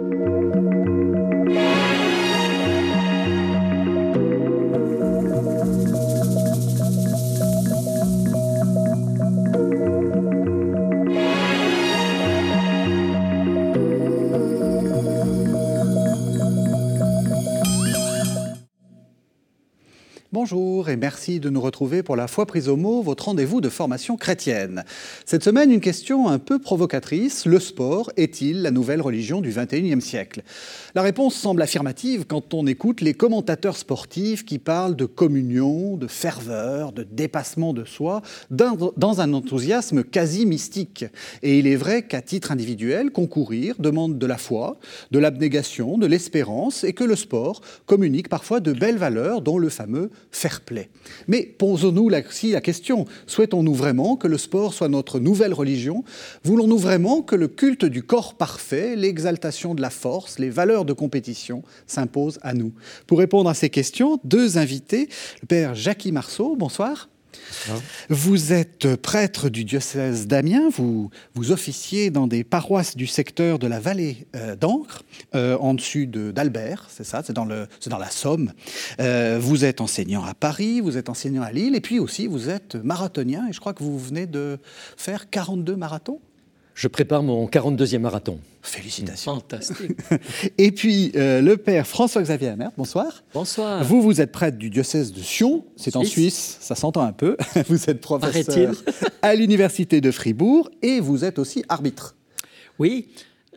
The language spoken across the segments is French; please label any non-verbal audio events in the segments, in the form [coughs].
Música Bonjour et merci de nous retrouver pour la foi prise au mot, votre rendez-vous de formation chrétienne. Cette semaine, une question un peu provocatrice. Le sport est-il la nouvelle religion du XXIe siècle? La réponse semble affirmative quand on écoute les commentateurs sportifs qui parlent de communion, de ferveur, de dépassement de soi, dans un enthousiasme quasi mystique. Et il est vrai qu'à titre individuel, concourir demande de la foi, de l'abnégation, de l'espérance et que le sport communique parfois de belles valeurs dont le fameux Mais posons-nous aussi la question, souhaitons-nous vraiment que le sport soit notre nouvelle religion? Voulons-nous vraiment que le culte du corps parfait, l'exaltation de la force, les valeurs de compétition s'imposent à nous? Pour répondre à ces questions, deux invités, le père Jackie Marceau, bonsoir. Vous êtes prêtre du diocèse d'Amiens, vous, vous officiez dans des paroisses du secteur de la vallée euh, d'Ancre, euh, en dessus d'Albert, c'est ça, c'est dans, dans la Somme. Euh, vous êtes enseignant à Paris, vous êtes enseignant à Lille, et puis aussi vous êtes marathonien, et je crois que vous venez de faire 42 marathons je prépare mon 42e marathon. Félicitations. Fantastique. [laughs] Et puis, euh, le père François-Xavier Amert, bonsoir. Bonsoir. Vous, vous êtes prêtre du diocèse de Sion, c'est en Suisse, ça s'entend un peu. [laughs] Vous êtes professeur [laughs] à l'université de Fribourg et vous êtes aussi arbitre. Oui,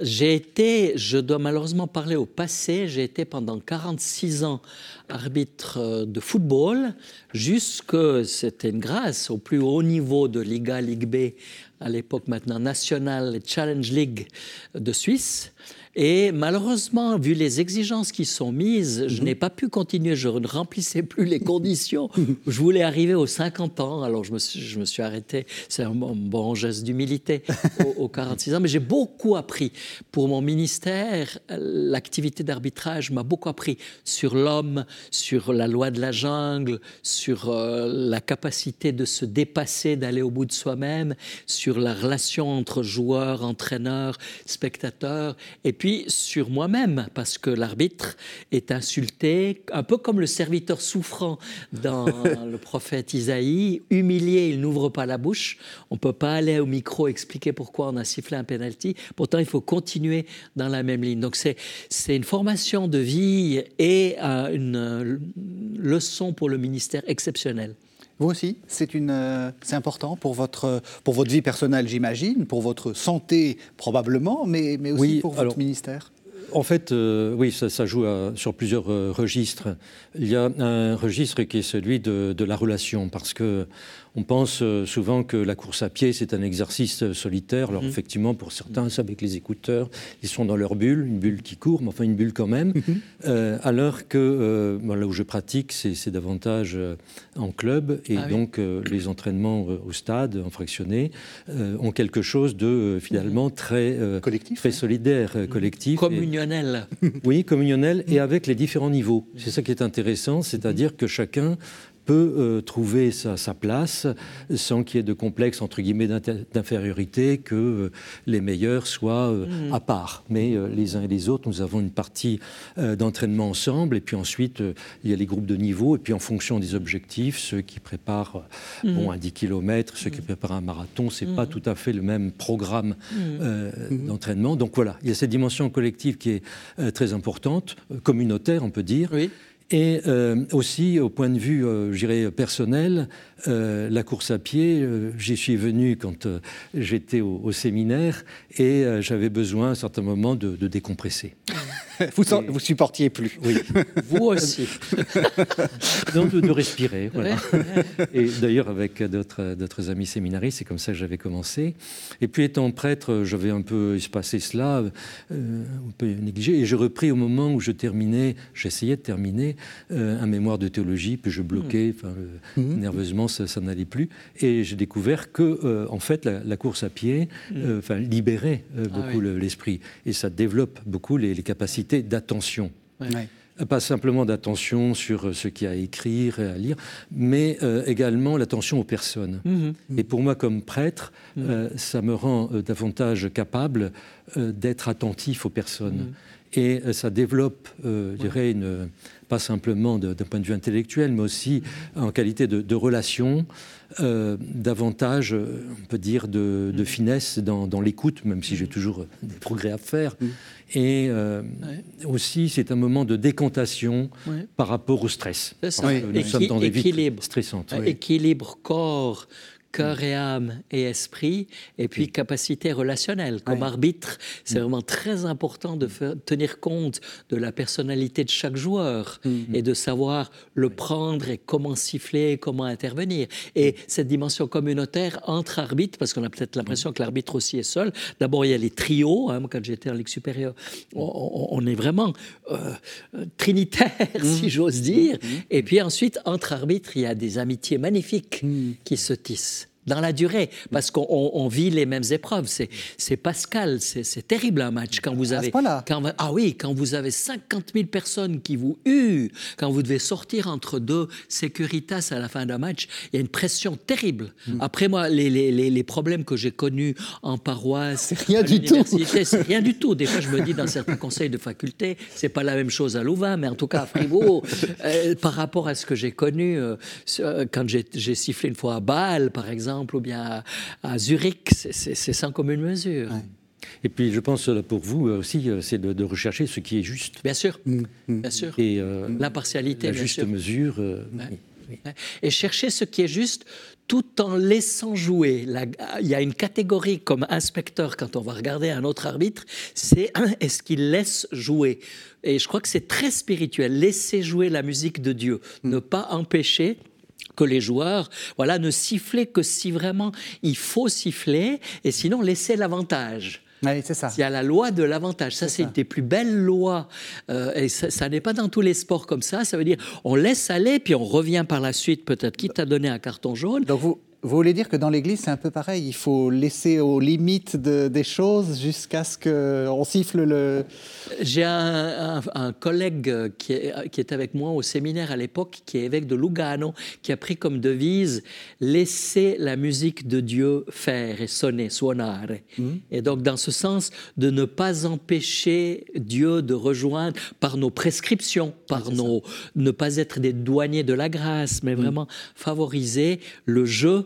j'ai été, je dois malheureusement parler au passé, j'ai été pendant 46 ans arbitre de football, jusque, c'était une grâce, au plus haut niveau de Liga, Ligue B, à l'époque maintenant National Challenge League de Suisse. Et malheureusement, vu les exigences qui sont mises, je mhm. n'ai pas pu continuer. Je ne remplissais plus les conditions. [laughs] je voulais arriver aux 50 ans, alors je me suis, je me suis arrêté. C'est un bon, geste d'humilité aux, 46 ans. Mais j'ai beaucoup appris. Pour mon ministère, l'activité d'arbitrage m'a beaucoup appris sur l'homme, sur la loi de la jungle, sur euh, la capacité de se dépasser, d'aller au bout de soi-même, sur la relation entre joueurs, entraîneurs, spectateurs. Et puis, puis sur moi-même, parce que l'arbitre est insulté, un peu comme le serviteur souffrant dans [laughs] le prophète Isaïe, humilié, il n'ouvre pas la bouche. On ne peut pas aller au micro expliquer pourquoi on a sifflé un penalty. Pourtant, il faut continuer dans la même ligne. Donc c'est une formation de vie et euh, une leçon pour le ministère exceptionnelle. Vous aussi, c'est euh, important pour votre, pour votre vie personnelle, j'imagine, pour votre santé probablement, mais, mais aussi pour votre ministère en fait, euh, oui, ça, joue sur plusieurs euh, registres. Il y a un registre qui est celui de, de la relation, parce que on pense euh, souvent que la course à pied, c'est un exercice euh, solitaire. Alors, mhm. effectivement, pour certains, c'est avec les écouteurs, ils sont dans leur bulle, une bulle qui court, mais enfin une bulle quand même. Euh, alors que là où je pratique, c'est davantage en club. Et ah donc, les entraînements au stade, en fractionné, ont quelque chose de finalement mhm. très, collectif, très solidaire, collectif. Oui, communionnel, et avec les différents niveaux. C'est ça qui est intéressant, c'est-à-dire que chacun peut euh, trouver sa, place sans qu'il y ait de complexe entre guillemets d'infériorité, que euh, les meilleurs soient euh, mm. à part. Mais les uns et les autres, nous avons une partie d'entraînement ensemble, et puis ensuite il y a les groupes de niveau, et puis en fonction des objectifs, ceux qui préparent mm. bon, un 10 km, ceux qui mm. préparent un marathon, c'est pas tout à fait le même programme d'entraînement. Donc voilà, il y a cette dimension collective qui est très importante, communautaire, on peut dire. Oui. Et euh, aussi, au point de vue, euh, je dirais, personnel, euh, la course à pied, j'y suis venu quand j'étais au, séminaire et j'avais besoin à un certain moment de, décompresser. [laughs] vous, vous supportiez plus. Oui. [laughs] vous aussi. [laughs] Donc, de, respirer. Voilà. Et d'ailleurs, avec d'autres amis séminaristes, c'est comme ça que j'avais commencé. Et puis, étant prêtre, j'avais un peu espacé cela, un peu négligé. Et j'ai repris au moment où je terminais, j'essayais de terminer euh, un mémoire de théologie, puis je bloquais, mmh. Mmh. nerveusement, ça, n'allait plus. Et j'ai découvert que, euh, en fait, la, course à pied euh, enfin, libérait ah beaucoup l'esprit. Et ça développe beaucoup les, capacités d'attention. pas simplement d'attention sur ce qu'il y a à écrire et à lire, mais également l'attention aux personnes. Mhm. Et pour moi, comme prêtre, mhm. ça me rend davantage capable d'être attentif aux personnes. Et ça développe, je dirais, une, pas simplement d'un point de vue intellectuel, mais aussi en qualité de, relation, euh, davantage, on peut dire, de, finesse dans, l'écoute, même si j'ai toujours des progrès à faire. Mm. Et euh, aussi, c'est un moment de décantation par rapport au stress. nous sommes dans des vies stressantes. Équilibre corps, cœur et âme et esprit, et puis capacité relationnelle. Comme arbitre, c'est mm. vraiment très important de tenir compte de la personnalité de chaque joueur mm. et de savoir le prendre et comment siffler, comment intervenir. Et mm. cette dimension communautaire entre arbitres, parce qu'on a peut-être l'impression que l'arbitre aussi est seul. D'abord, il y a les trios. Hein, quand j'étais en Ligue supérieure, on, est vraiment euh, trinitaire, si j'ose dire. Et puis ensuite, entre arbitres, il y a des amitiés magnifiques qui se tissent dans la durée, parce qu'on vit les mêmes épreuves. C'est Pascal, c'est terrible un match quand vous avez. Quand, ah oui, quand vous avez 50 000 personnes qui vous huent, quand vous devez sortir entre deux sécuritas à la fin d'un match, il y a une pression terrible. Hmm. Après moi, les, les, les, problèmes que j'ai connus en paroisse, c'est rien du tout. C'est rien du tout. Des fois, je me dis dans certains conseils de faculté, c'est pas la même chose à Louvain, mais en tout cas à Fribourg, euh, par rapport à ce que j'ai connu euh, quand j'ai sifflé une fois à Bâle, par exemple ou bien à, Zurich, c'est sans commune mesure. Et puis, je pense pour vous aussi, euh, c'est de, rechercher ce qui est juste. Bien sûr, mm, mm. bien sûr. Et euh, l'impartialité, la juste mesure. Euh, Et chercher ce qui est juste tout en laissant jouer. il y a une catégorie comme inspecteur quand on va regarder un autre arbitre, c'est est-ce qu'il laisse jouer? Et je crois que c'est très spirituel, laisser jouer la musique de Dieu, mm. ne pas empêcher que les joueurs voilà, ne sifflaient que si vraiment il faut siffler, et sinon laisser l'avantage. Oui, c'est ça. Il y a la loi de l'avantage. Ça, c'est une des plus belles lois. Euh, et ça, n'est pas dans tous les sports comme ça. Ça veut dire on laisse aller, puis on revient par la suite, peut-être, quitte à donner un carton jaune. Donc vous, vous voulez dire que dans l'Église, c'est un peu pareil. Il faut laisser aux limites des choses jusqu'à ce qu'on siffle le. J'ai un, collègue qui, est, qui avec moi au séminaire à l'époque, qui est évêque de Lugano, qui a pris comme devise laisser la musique de Dieu faire et sonner, suonare. Mmh. Et donc, dans ce sens, de ne pas empêcher Dieu de rejoindre par nos prescriptions, par nos. ne pas être des douaniers de la grâce, mais mmh. vraiment favoriser le jeu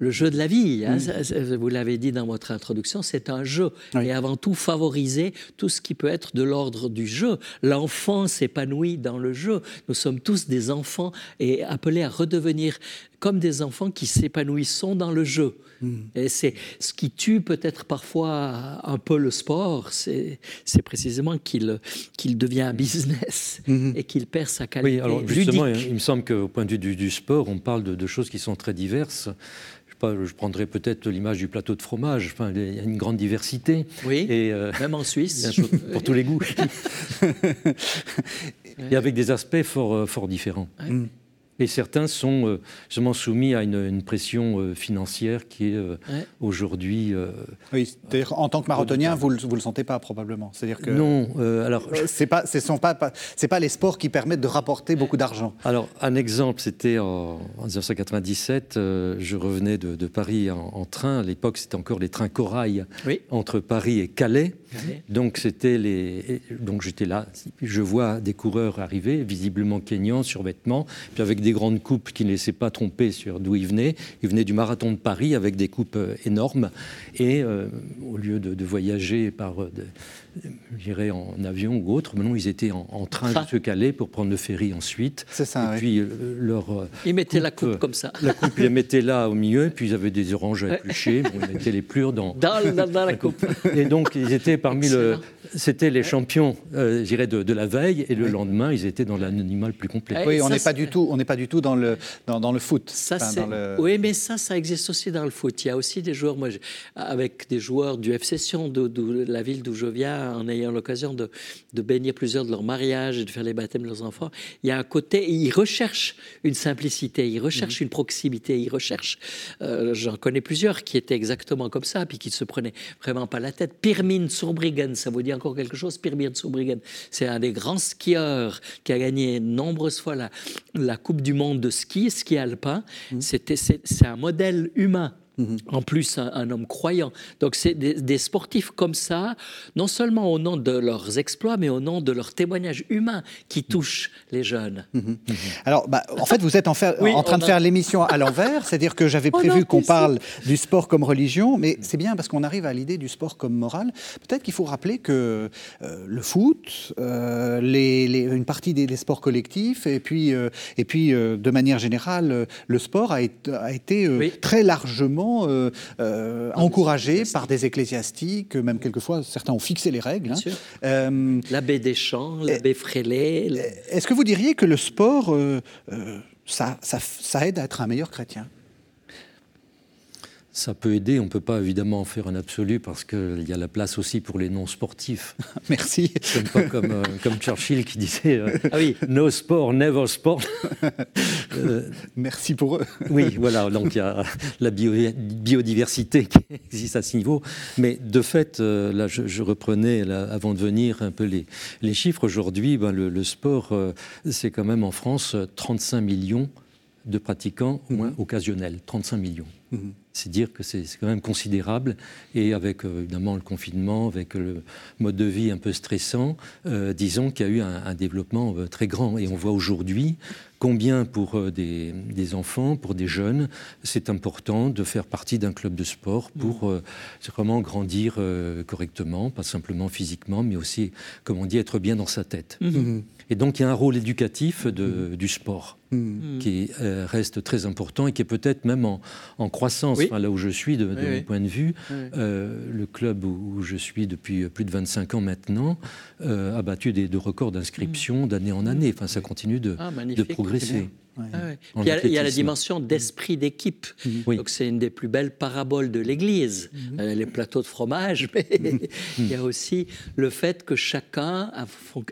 le jeu de la vie. Hein, mm. vous l'avez dit dans votre introduction, c'est un jeu. Et avant tout, favoriser tout ce qui peut être de l'ordre du jeu. L'enfant s'épanouit dans le jeu. Nous sommes tous des enfants et appelés à redevenir comme des enfants qui s'épanouissent dans le jeu. Mm. Et c'est ce qui tue peut-être parfois un peu le sport, c'est précisément qu'il qu'il devient un business mm-hmm. et qu'il perd sa qualité. Oui, alors justement, il me semble qu'au point de vue du, sport, on parle de, de, choses qui sont très diverses je prendrais peut-être l'image du plateau de fromage. Enfin, il y a une grande diversité. Oui, et, euh, même en Suisse. pour tous les goûts. [laughs] [laughs] et avec des aspects fort, euh, fort différents. Mm. Et certains sont euh, justement soumis à une, pression euh, financière qui est euh, aujourd'hui. oui, c'est-à-dire en tant que marathonien, vous ne le, le, sentez pas probablement. C'est-à-dire que non. alors, c'est pas, ce sont pas, c'est pas les sports qui permettent de rapporter beaucoup d'argent. Alors, un exemple, c'était en, 1997. je revenais de, Paris en, train. À l'époque, c'était encore les trains corail entre Paris et Calais. Donc, c'était les. Donc, j'étais là. Je vois des coureurs arriver, visiblement kényans, sur vêtements, puis avec des grandes coupes qui ne laissaient pas tromper sur d'où ils venaient. Ils venaient du marathon de Paris avec des coupes euh, énormes. Et euh, au lieu de, voyager par, euh, j'irais en avion ou autre, maintenant ils étaient en, train de se caler pour prendre le ferry ensuite. C'est ça. Et puis leur. ils mettaient la coupe comme ça. La coupe, ils la [laughs] mettaient là au milieu, et puis ils avaient des oranges à éplucher. Bon, ils mettaient les plures dans. Dans, dans, la coupe. [laughs] Et donc ils étaient parmi le. C'était les champions, euh, j'irais, de, de, la veille, et le lendemain, ils étaient dans l'animal le plus complet. Oui, on n'est pas du tout, on n'est pas du tout dans le dans, dans le foot. Ça, Oui, mais ça, ça existe aussi dans le foot. Il y a aussi des joueurs, moi, avec des joueurs du FC Sion, de, la ville d'où je viens, là, en ayant l'occasion de, de, bénir plusieurs de leurs mariages et de faire les baptêmes de leurs enfants, il y a un côté, ils recherchent une simplicité, ils recherchent mhm. une proximité, ils recherchent. Euh, j'en connais plusieurs qui étaient exactement comme ça, puis qui ne se prenaient vraiment pas la tête. Pirmin Surbriggen, ça vous dit encore quelque chose Pirmin Surbriggen, c'est un des grands skieurs qui a gagné nombreuses fois la, la Coupe du Monde de ski, ski alpin. Mhm. C'était, c'est un modèle humain Mhm. En plus, un, homme croyant. Donc, c'est des, sportifs comme ça, non seulement au nom de leurs exploits, mais au nom de leur témoignage humain qui touche les jeunes. Mhm. Mhm. Alors, bah, en fait, vous êtes en, en train de faire l'émission à l'envers, c'est-à-dire que j'avais [laughs] prévu qu'on parle du sport comme religion, mais c'est bien parce qu'on arrive à l'idée du sport comme morale. Peut-être qu'il faut rappeler que euh, le foot, euh, les, une partie des, sports collectifs, et puis, euh, et puis de manière générale, le sport a, été très largement euh, euh, encouragés par des ecclésiastiques, même quelquefois certains ont fixé les règles. Hein. Euh, l'abbé Deschamps, l'abbé Frélet. Est-ce que vous diriez que le sport, ça, ça aide à être un meilleur chrétien? Ça peut aider. On ne peut pas évidemment en faire un absolu parce qu'il y a la place aussi pour les non-sportifs. [laughs] Merci. Comme, comme, euh, comme, Churchill qui disait euh, ah oui. No sport, never sport. [laughs] Euh, Merci pour eux. oui, voilà. Donc il y a la biodiversité qui existe à ce niveau. Mais de fait, là, je, reprenais là, avant de venir un peu les, les chiffres. Aujourd'hui, ben, le, le, sport, c'est quand même en France 35 millions de pratiquants, au moins mhm. occasionnels, 35 millions. Mhm. C'est dire que c'est quand même considérable. Et avec euh, évidemment le confinement, avec le mode de vie un peu stressant, euh, disons qu'il y a eu un, développement euh, très grand. Et on voit aujourd'hui combien pour des, enfants, pour des jeunes, c'est important de faire partie d'un club de sport pour mhm. vraiment grandir correctement, pas simplement physiquement, mais aussi, comme on dit, être bien dans sa tête. Et donc il y a un rôle éducatif de, du sport. Hmm. qui euh, reste très important et qui est peut-être même en, croissance. là où je suis, de, mon point de vue, euh, le club où, je suis depuis plus de 25 ans maintenant euh, a battu des, records d'inscription hmm. d'année en année. Enfin, ça continue de, ah, de progresser. Ah il, y a, la dimension d'esprit d'équipe. Donc c'est une des plus belles paraboles de l'Église. Euh, les plateaux de fromage, mais [laughs] il y a aussi le fait que chacun,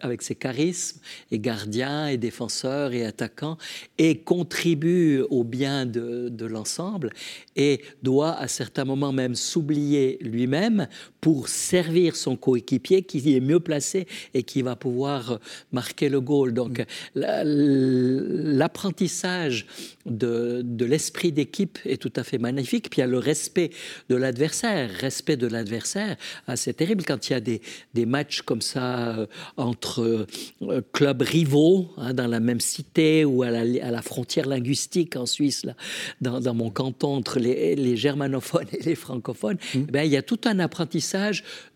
avec ses charismes, est gardien et défenseur et attaquant, et contribue au bien de, l'ensemble, et doit à certains moments même s'oublier lui-même pour servir son coéquipier qui est mieux placé et qui va pouvoir marquer le goal. Donc l'apprentissage de, de l'esprit d'équipe est tout à fait magnifique. Puis il y a le respect de l'adversaire. Respect de l'adversaire, ah, c'est terrible quand il y a des, des matchs comme ça euh, entre euh, clubs rivaux hein, dans la même cité ou à la, à la, frontière linguistique en Suisse, là, dans, dans mon canton, entre les, les, germanophones et les francophones. Mmh. Eh il y a tout un apprentissage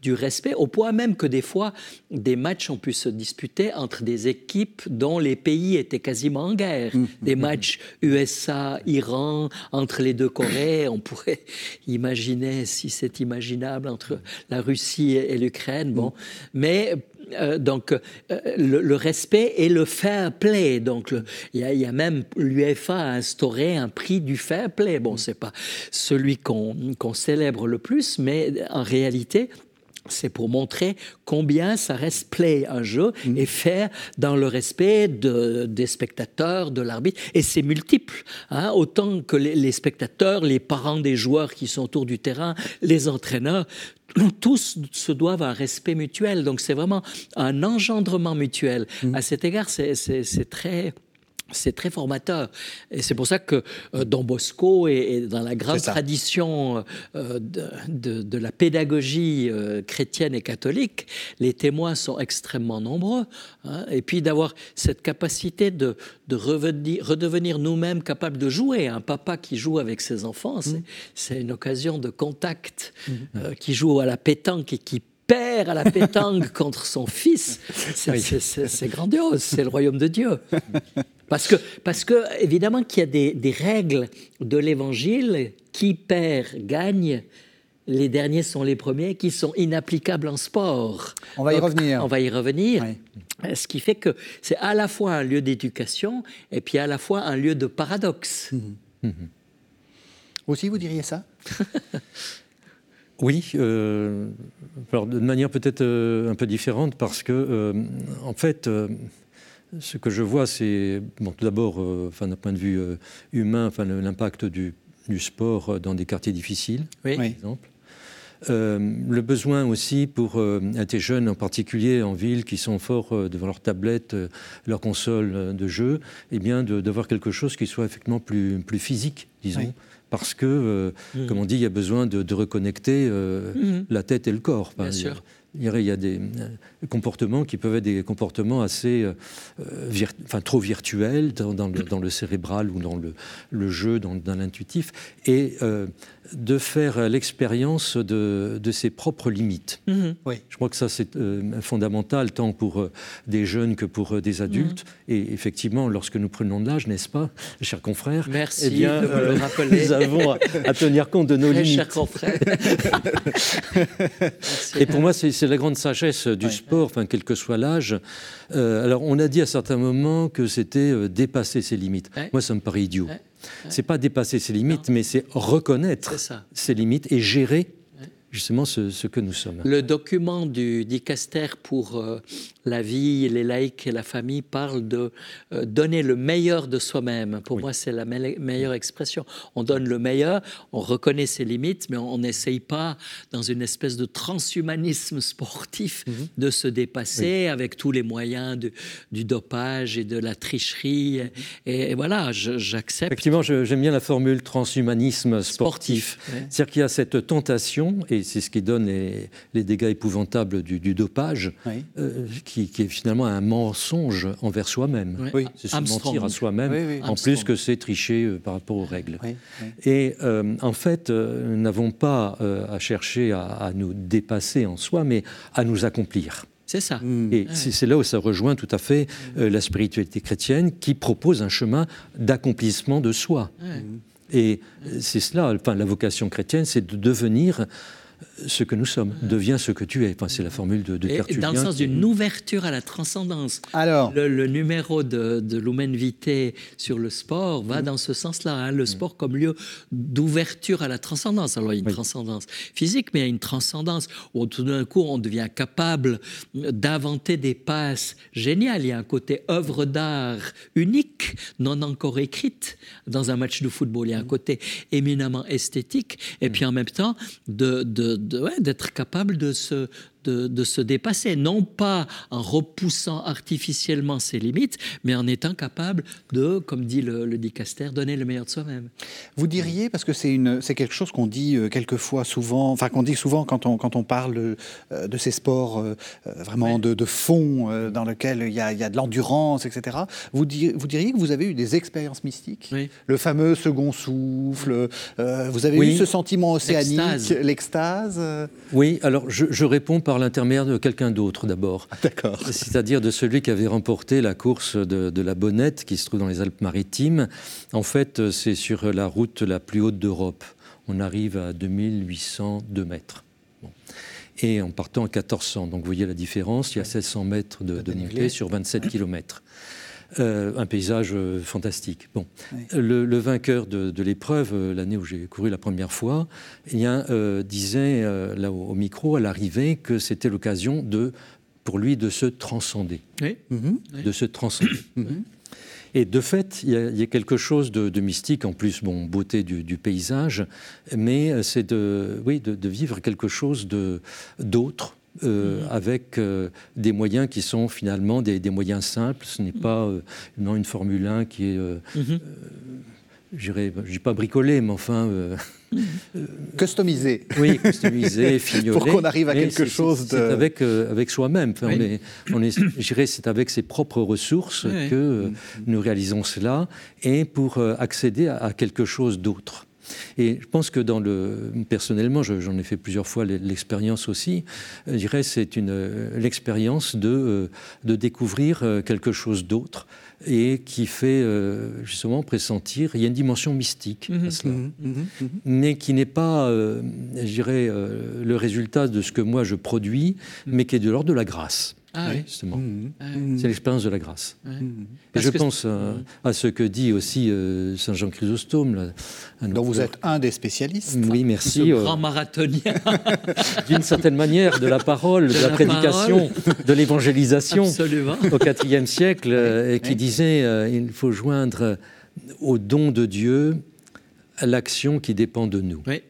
du respect, au point même que des fois, des matchs ont pu se disputer entre des équipes dont les pays étaient quasiment en guerre. Mmh des matchs USA-Iran entre les deux Corées. On pourrait [laughs] imaginer, si c'est imaginable, entre la Russie et l'Ukraine. Bon, mais euh, donc euh, le, respect et le fair play. Donc il y, a même l'UEFA a instauré un prix du fair play. Bon, c'est pas celui qu'on célèbre le plus, mais en réalité c'est pour montrer combien ça reste play un jeu mm. et faire dans le respect de, des spectateurs, de l'arbitre. Et c'est multiple, hein, autant que les, spectateurs, les parents des joueurs qui sont autour du terrain, les entraîneurs, tous se doivent un respect mutuel. Donc c'est vraiment un engendrement mutuel. Mm. À cet égard, c'est très c'est très formateur. Et c'est pour ça que euh, Don Bosco et, dans la grande tradition euh, de, de, la pédagogie euh, chrétienne et catholique, les témoins sont extrêmement nombreux. Hein. et puis d'avoir cette capacité de, de revenir, redevenir nous-mêmes capables de jouer. Un papa qui joue avec ses enfants, c'est mmh. une occasion de contact, mmh. qui joue à la pétanque et qui père à la pétanque [laughs] contre son fils, c'est grandiose, c'est le royaume de Dieu. Parce que, parce que évidemment qu'il y a des, des, règles de l'évangile qui perd gagne. Les derniers sont les premiers qui sont inapplicables en sport. On va y revenir. On va y revenir. Ce qui fait que c'est à la fois un lieu d'éducation et puis à la fois un lieu de paradoxe. Mmh. Mmh. Aussi, vous diriez ça? [laughs] Oui, alors de manière peut-être un peu différente parce que, en fait, ce que je vois, c'est bon, tout d'abord, enfin, d'un point de vue humain, enfin, l'impact du, du, sport dans des quartiers difficiles, par exemple. Euh, le besoin aussi pour euh, des jeunes en particulier en ville qui sont forts euh, devant leur tablette, leur console de jeu, eh bien d'avoir quelque chose qui soit effectivement plus, plus physique, disons. Parce que, mmh. comme on dit, il y a besoin de, reconnecter mmh. la tête et le corps. Bien sûr il y a des euh, comportements qui peuvent être des comportements assez, euh, enfin, trop virtuels dans, le, cérébral ou dans le, jeu, dans, l'intuitif, et euh, de faire l'expérience de, ses propres limites. Mm-hmm. Oui. Je crois que ça, c'est fondamental, tant pour des jeunes que pour des adultes. Mm-hmm. Et effectivement, lorsque nous prenons de l'âge, n'est-ce pas, chers confrères Merci eh bien, de le rappeler. Nous avons à, tenir compte de nos limites. Chers confrères. [laughs] et pour moi, c'est c'est la grande sagesse du sport, enfin, quel que soit l'âge. Euh, alors, on a dit à certains moments que c'était euh, dépasser ses limites. Moi, ça me paraît idiot. C'est pas dépasser ses limites, mais c'est reconnaître ses limites et gérer justement ce, que nous sommes. Le document du Dicaster pour euh, la vie, les laïcs et la famille parle de euh, donner le meilleur de soi-même. Pour moi, c'est la meilleure expression. On donne le meilleur, on reconnaît ses limites, mais on n'essaye pas, dans une espèce de transhumanisme sportif, mhm. de se dépasser avec tous les moyens du dopage et de la tricherie. Et, voilà, j'accepte. Effectivement, j'aime bien la formule transhumanisme sportif. C'est-à-dire qu'il y a cette tentation, et c'est ce qui donne les, dégâts épouvantables du, dopage, euh, qui, est finalement un mensonge envers soi-même. C'est se mentir à soi-même, en plus que c'est tricher euh, par rapport aux règles. Et euh, en fait, nous n'avons pas à chercher à, nous dépasser en soi, mais à nous accomplir. C'est ça. Et c'est là où ça rejoint tout à fait la spiritualité chrétienne qui propose un chemin d'accomplissement de soi. Et c'est cela, enfin, la vocation chrétienne, c'est de devenir ce que nous sommes, devient ce que tu es. Enfin, c'est la formule de, de et, Dans le sens d'une ouverture à la transcendance. Alors, le, numéro de, de Lumen Vitae sur le sport va mm. dans ce sens-là. Hein. le sport comme lieu d'ouverture à la transcendance. Alors, il y a une transcendance physique, mais il y a une transcendance où tout d'un coup, on devient capable d'inventer des passes géniales. Il y a un côté œuvre d'art unique, non encore écrite dans un match de football. Il y a un mm. côté éminemment esthétique, et puis en même temps de, de d'être capable de se, de, se dépasser, non pas en repoussant artificiellement ses limites, mais en étant capable de, comme dit le, le dicaster, donner le meilleur de soi-même. Vous diriez, parce que c'est quelque chose qu'on dit euh, quelquefois souvent, enfin qu'on dit souvent quand on, quand on parle euh, de ces sports euh, vraiment de, de, fond, dans lequel il y a, il y a de l'endurance, etc. Vous, diriez, vous diriez que vous avez eu des expériences mystiques? Le fameux second souffle, vous avez eu ce sentiment océanique, l'extase. Oui, alors je, je réponds par par l'intermédiaire de quelqu'un d'autre d'abord. Ah, d'accord. C'est-à-dire de celui qui avait remporté la course de, la Bonnette, qui se trouve dans les Alpes-Maritimes. En fait, c'est sur la route la plus haute d'Europe. On arrive à 2802 mètres. Et en partant à 1400. Donc vous voyez la différence, il y a 1600 mètres de, de montée sur 27 kilomètres. Euh, un paysage euh, fantastique. Bon, le, vainqueur de, l'épreuve, euh, l'année où j'ai couru la première fois, il disait là au, micro à l'arrivée que c'était l'occasion de, pour lui, de se transcender, mm-hmm. de se transcender. Mm-hmm. [coughs] Et de fait, il y, a, quelque chose de, mystique, en plus, bon, beauté du, paysage, mais c'est de, oui, de, vivre quelque chose d'autre, euh, avec euh, des moyens qui sont finalement des, moyens simples. Ce n'est pas euh, une Formule 1 qui est, mm-hmm. je ne pas bricolé, mais enfin... customisé. Oui, customisé, [laughs] fignolé. Pour qu'on arrive à quelque chose de... C'est avec, avec soi-même. on est, on est, je dirais c'est avec ses propres ressources que nous réalisons cela, et pour accéder à quelque chose d'autre. Et je pense que dans le, personnellement, j'en ai fait plusieurs fois l'expérience aussi, je dirais c'est l'expérience de, euh, de découvrir euh, quelque chose d'autre et qui fait euh, justement pressentir, il y a une dimension mystique à mhm. cela, mhm. Mhm. mais qui n'est pas, je dirais, le résultat de ce que moi je produis, mais qui est de l'ordre de la grâce. Ah oui. justement. Mhm. Ah Mhm. C'est l'expérience de la grâce. Et je pense euh, à ce que dit aussi euh, Saint Jean Chrysostome. là, dont vous êtes un des spécialistes. Oui, Ce merci. euh, grand marathonien. [laughs] D'une certaine manière, de la parole, de, De la, la prédication, de l'évangélisation Absolument. au IVe siècle, euh, et qui Oui. disait euh, il faut joindre au don de Dieu l'action qui dépend de nous. Oui.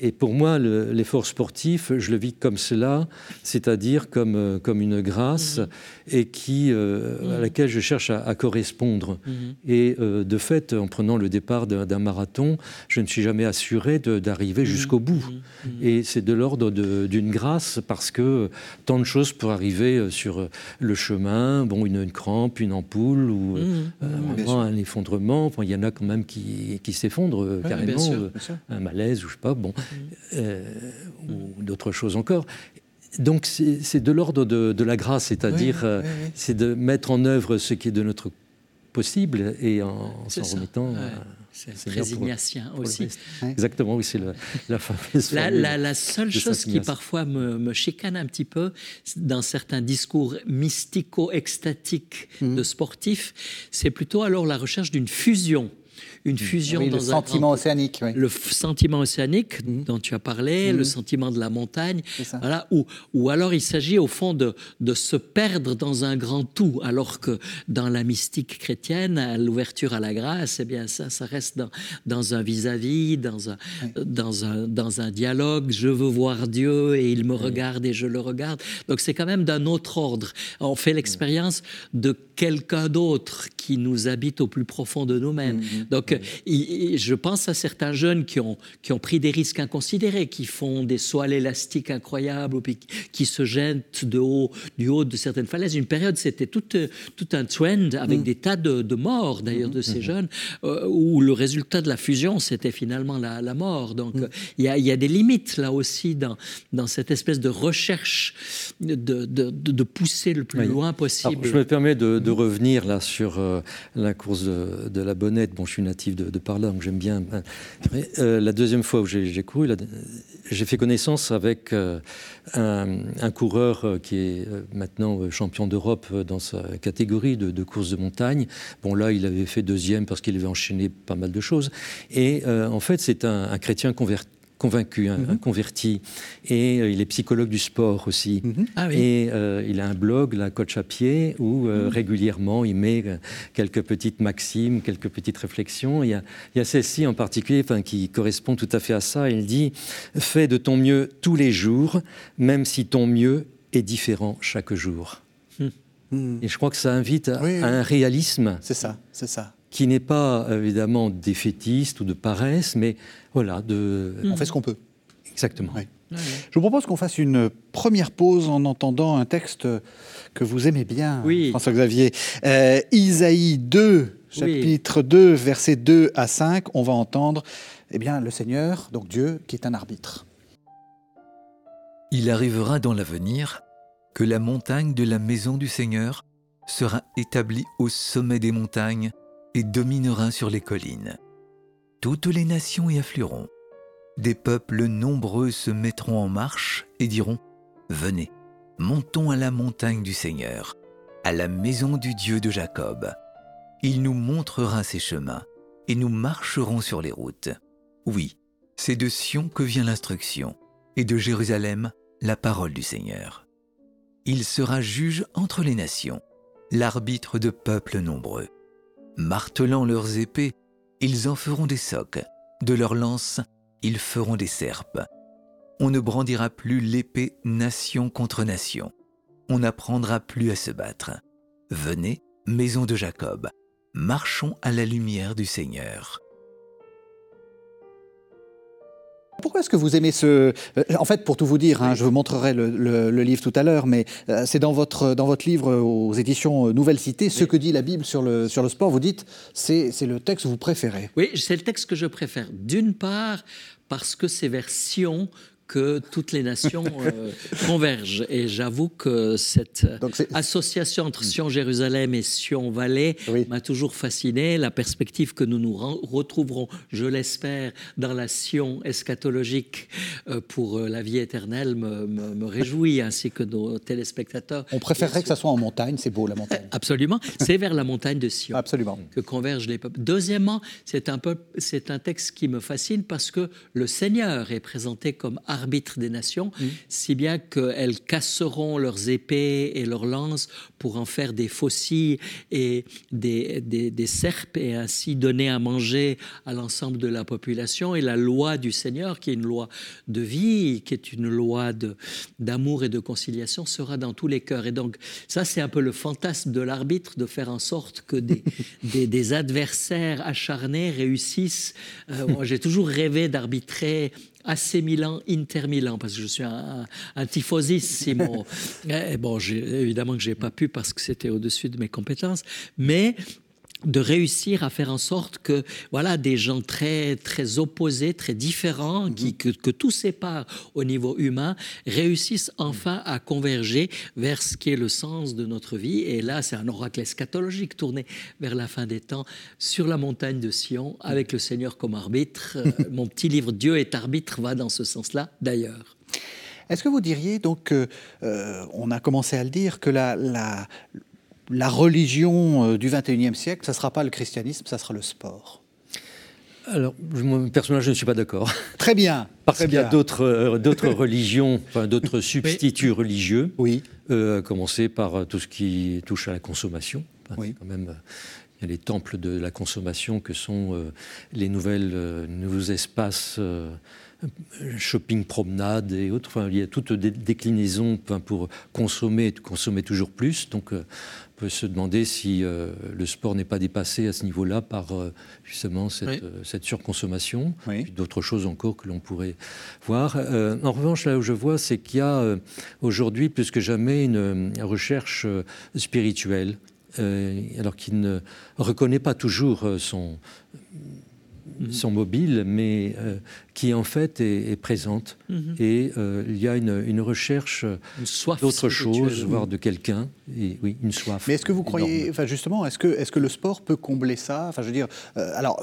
Et pour moi, le- l'effort sportif, je le vis comme cela, c'est-à-dire comme, euh, comme une grâce et qui, euh, à laquelle je cherche à, à correspondre. Mhm. Et euh, de fait, en prenant le départ d'un d'un marathon, je ne suis jamais assuré de- d'arriver jusqu'au bout. Mhm. Et c'est de l'ordre de- d'une grâce parce que tant de choses peuvent arriver sur le chemin, bon, une, une crampe, une ampoule ou euh, Mhm. un effondrement. Enfin, il y en a quand même qui, qui s'effondrent Ouais, carrément. bien sûr, bien sûr. un malaise ou je sais pas, bon, euh, ou d'autres choses encore. Donc c'est de l'ordre de, de la grâce, c'est-à-dire Oui, euh, oui, oui. c'est de mettre en œuvre ce qui est de notre possible et en s'en remettant. Ouais. à- C'est Seigneur très pour- ignatien pour le aussi. Exactement, oui, c'est la, la fameuse La, la- la seule chose qui parfois me, me chicane un petit peu dans certains discours mystico-extatiques Mhm. de sportifs, c'est plutôt alors la recherche d'une fusion. Une fusion Oui, dans le un sentiment océanique. oui. le sentiment océanique dont tu as parlé, le sentiment de la montagne, voilà, ou, ou alors il s'agit au fond de, de se perdre dans un grand tout, alors que dans la mystique chrétienne, l'ouverture à la grâce, eh bien ça, ça reste dans, dans un vis-à-vis, dans un, dans, un, dans un dialogue. Je veux voir Dieu et il me regarde et je le regarde. Donc c'est quand même d'un autre ordre. On fait l'expérience de quelqu'un d'autre qui nous habite au plus profond de nous-mêmes. Donc il- je pense à certains jeunes qui ont, qui ont pris des risques inconsidérés, qui font des sauts à l'élastique incroyables, puis qui se jettent de haut, du haut de certaines falaises. Une période, c'était tout, euh, tout un trend avec des tas de, de morts, d'ailleurs, de ces jeunes, euh, où le résultat de la fusion, c'était finalement la, la mort. Donc euh, il y, a, il y a des limites, là aussi, dans, dans cette espèce de recherche de, de, de- de pousser le plus Oui. loin Alors, possible. je me permets de, revenir là sur euh, la course de, de la Bonnette. Bon, je suis natif de, de par là, donc j'aime bien. Mais, euh, la deuxième fois où j'ai couru, j'ai fait connaissance avec euh, un, coureur euh, qui est maintenant champion d'Europe dans sa catégorie de, de course de montagne. Bon, là, il avait fait deuxième parce qu'il avait enchaîné pas mal de choses. Et en fait, c'est un chrétien converti convaincu, un, un converti, et euh, il est psychologue du sport aussi. Ah oui. Et euh, il a un blog, la coach à pied, où euh, régulièrement il met quelques petites maximes, quelques petites réflexions. Il y a, il y a celle-ci en particulier enfin, qui correspond tout à fait à ça. Il dit Fais de ton mieux tous les jours, même si ton mieux est différent chaque jour. Mhm. Et je crois que ça invite à, Oui, oui. à un réalisme C'est ça, c'est ça. Qui n'est pas évidemment défaitiste ou de paresse, mais voilà, de. On fait ce qu'on peut. Exactement. Oui. Je vous propose qu'on fasse une première pause en entendant un texte que vous aimez bien, Oui. François-Xavier. Euh, Isaïe 2, chapitre 2, versets 2 à 5, on va entendre eh bien, le Seigneur, donc Dieu, qui est un arbitre. Il arrivera dans l'avenir que la montagne de la maison du Seigneur sera établie au sommet des montagnes et dominera sur les collines. Toutes les nations y afflueront. Des peuples nombreux se mettront en marche et diront Venez, montons à la montagne du Seigneur, à la maison du Dieu de Jacob. Il nous montrera ses chemins et nous marcherons sur les routes. Oui, c'est de Sion que vient l'instruction et de Jérusalem la parole du Seigneur. Il sera juge entre les nations, l'arbitre de peuples nombreux. Martelant leurs épées, ils en feront des socs, de leurs lances, ils feront des serpes. On ne brandira plus l'épée nation contre nation. On n'apprendra plus à se battre. Venez, maison de Jacob, marchons à la lumière du Seigneur. Pourquoi est-ce que vous aimez ce... euh, En fait, pour tout vous dire, hein, je vous montrerai le, le- le livre tout à l'heure, mais euh, c'est dans votre, dans votre livre euh, aux éditions Nouvelle Cité, ce que dit la Bible sur le, sur le sport, vous dites, c'est c'est le texte que vous préférez. Oui, c'est le texte que je préfère. D'une part, parce que c'est vers Sion que toutes les nations euh, [laughs] convergent. Et j'avoue que cette Donc association entre Sion-Jérusalem et Sion-Valais Oui. m'a toujours fasciné. La perspective que nous nous retrouverons, je l'espère, dans la Sion eschatologique euh, pour euh, la vie éternelle me, me- me réjouit, ainsi que nos téléspectateurs. On préférerait que ça soit en montagne, c'est beau la montagne. Absolument. C'est vers la montagne de Sion Absolument. que convergent les peuples. Deuxièmement, c'est un, peu, c'est un texte qui me fascine parce que le Seigneur est présenté comme arbitre des nations, si bien qu'elles casseront leurs épées et leurs lances pour en faire des faucilles et des, des, des serpes et ainsi donner à manger à l'ensemble de la population. Et la loi du Seigneur, qui est une loi de vie, qui est une loi d'amour et de conciliation, sera dans tous les cœurs. Et donc, ça, c'est un peu le fantasme de l'arbitre, de faire en sorte que des, [laughs] des, des adversaires acharnés réussissent. Euh, moi, j'ai toujours rêvé d'arbitrer AC Milan, Inter Milan, parce que je suis un, un, tifosissimo. [laughs] Eh, bon, j'ai- évidemment que j'ai pas pu parce que c'était au-dessus de mes compétences, mais de réussir à faire en sorte que voilà des gens très très opposés, très différents, qui, que, que tout sépare au niveau humain, réussissent enfin à converger vers ce qui est le sens de notre vie. Et là, c'est un oracle eschatologique tourné vers la fin des temps sur la montagne de Sion, avec le Seigneur comme arbitre. [laughs] Euh, Mon petit livre Dieu est arbitre va dans ce sens-là, d'ailleurs. Est-ce que vous diriez donc, euh, on a commencé à le dire, que la, la, la religion euh, du 21e siècle, ça ne sera pas le christianisme, ça sera le sport Alors, moi, personnellement, je ne suis pas d'accord. Très bien. [laughs] Parce qu'il y a d'autres euh, [laughs] religions, enfin, d'autres substituts religieux, Oui. euh, à commencer par tout ce qui touche à la consommation. Oui. Quand même, il y a les temples de la consommation que sont euh, les nouvelles, nouveaux espaces shopping, promenade et autres. Enfin, il y a toute des déclinaisons enfin, pour consommer, consommer toujours plus. Donc, euh, on peut se demander si euh, le sport n'est pas dépassé à ce niveau-là par euh, justement cette, Oui. euh, cette surconsommation. Oui. D'autres choses encore que l'on pourrait voir. En revanche, là où je vois, c'est qu'il y a aujourd'hui plus que jamais une euh, recherche spirituelle, alors qu'il ne reconnaît pas toujours euh, son, son mobile, mais euh, qui en fait est, est présente. Et euh, il y a une, une recherche d'autre chose, voire de quelqu'un, et oui, une soif. Mais est-ce que vous croyez, enfin justement, est-ce que, est que le sport peut combler ça? Enfin, je veux dire, euh, alors.